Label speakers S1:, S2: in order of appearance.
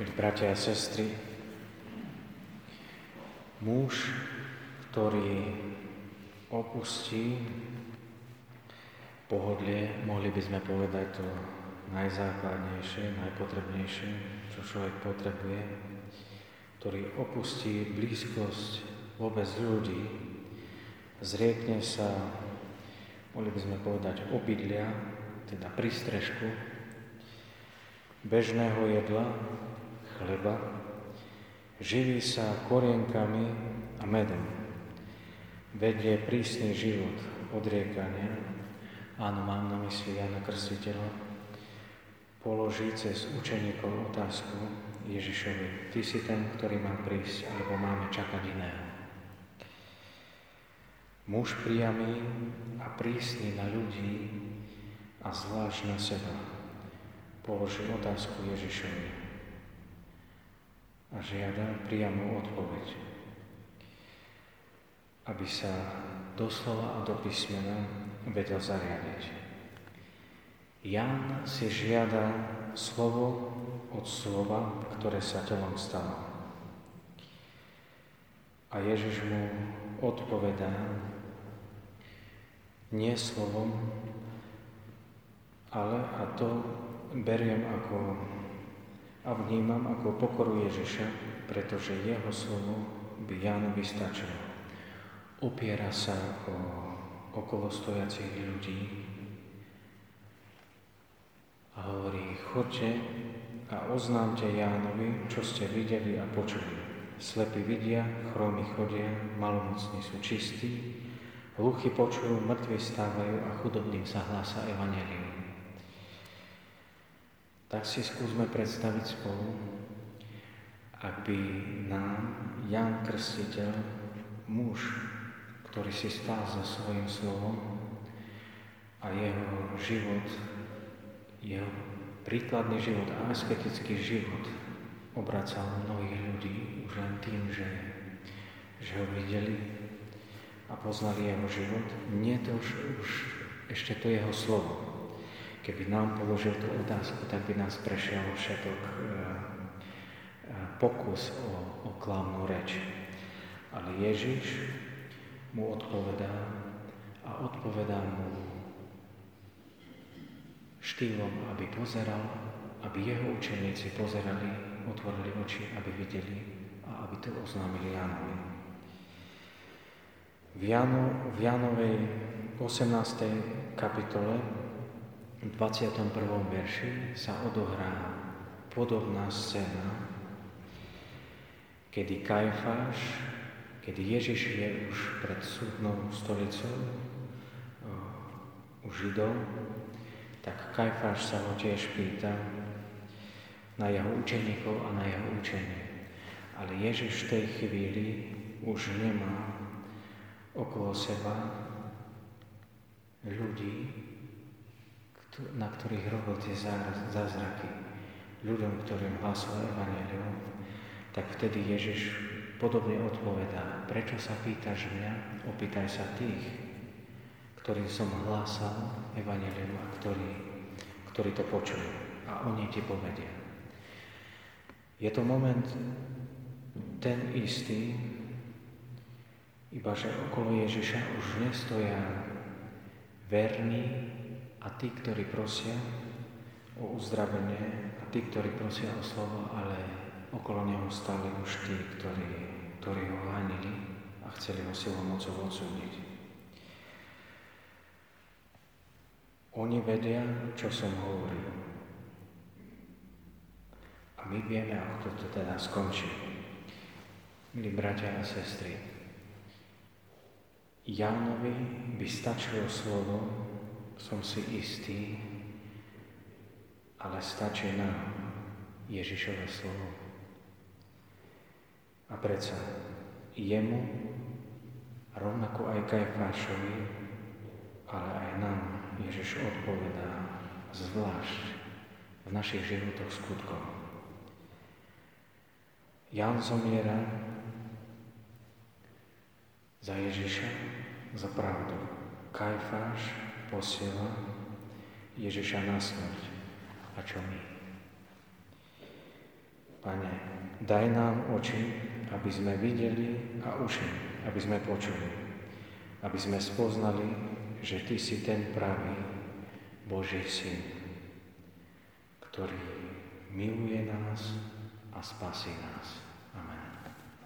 S1: Milí bratia a sestry, muž, ktorý opustí pohodlie, mohli by sme povedať to najzákladnejšie, najpotrebnejšie, čo človek potrebuje, ktorý opustí blízkosť vôbec ľudí, zriekne sa, mohli by sme povedať, obydlia, teda prístrežku, bežného jedla, chleba, živí sa korienkami a medom. Vedie prísny život odriekania, áno, mám na mysli Jana Krstiteľa, položí cez učeníkov otázku Ježišovi, ty si ten, ktorý má prísť, alebo máme čakať iného. Muž priamy a prísny na ľudí a zvlášť na seba položí otázku Ježišovi a žiada priamu odpoveď, aby sa doslova a do písmena vedel zariadiť. Ján si žiada slovo od slova, ktoré sa telom stalo. A Ježiš mu odpovedá nie slovom, ale a to beriem ako a vnímam ako pokoru Ježiša, pretože jeho slovo by Jánovi stačilo. Opiera sa o okolo stojacich ľudí a hovorí, chodte a oznámte Jánovi, čo ste videli a počuli. Slepí vidia, chromy chodia, malomocní sú čistí, hluchy počujú, mŕtvi stávajú a chudobným sa hlása evanelium. Tak si skúsme predstaviť spolu, ak by nám Jan Krstiteľ, muž, ktorý si stál za svojim slovom a jeho život, jeho príkladný život a asketický život obracal mnohých ľudí už len tým, že, že ho videli a poznali jeho život. Nie to už, už ešte to jeho slovo, Keby nám položil tú otázku, tak by nás prešiel všetok e, e, pokus o, o klamnú reč. Ale Ježiš mu odpovedá a odpovedá mu štýlom, aby pozeral, aby jeho učeníci pozerali, otvorili oči, aby videli a aby to oznámili Jánovi. V, Jano, v Janovej 18. kapitole v 21. verši sa odohrá podobná scéna, kedy Kajfáš, kedy Ježiš je už pred súdnou stolicou u Židov, tak Kajfáš sa ho tiež pýta na jeho učeníkov a na jeho učenie. Ale Ježiš v tej chvíli už nemá okolo seba ľudí, na ktorých robil tie zázraky ľuďom, ktorým hlasoval Evangelium, tak vtedy Ježiš podobne odpovedá, prečo sa pýtaš mňa, opýtaj sa tých, ktorým som hlásal Evangelium a ktorí, ktorí to počujú a oni ti povedia. Je to moment ten istý, iba že okolo Ježiša už nestoja verní a tí, ktorí prosia o uzdravenie a tí, ktorí prosia o slovo, ale okolo neho stáli už tí, ktorí, ktorí ho hánili a chceli ho silou mocou odsúdiť. Oni vedia, čo som hovoril. A my vieme, ako to teda skončí. Milí bratia a sestry, Jánovi by stačilo slovo, som si istý, ale stačí nám Ježišové slovo. A predsa jemu, rovnako aj Kajfášovi, ale aj nám Ježiš odpovedá zvlášť v našich životoch skutkov. Ján zomiera za Ježiša, za pravdu. Kajfáš posiela Ježiša na smrť. A čo my? Pane, daj nám oči, aby sme videli a uši, aby sme počuli, aby sme spoznali, že Ty si ten pravý Boží syn, ktorý miluje nás a spasí nás.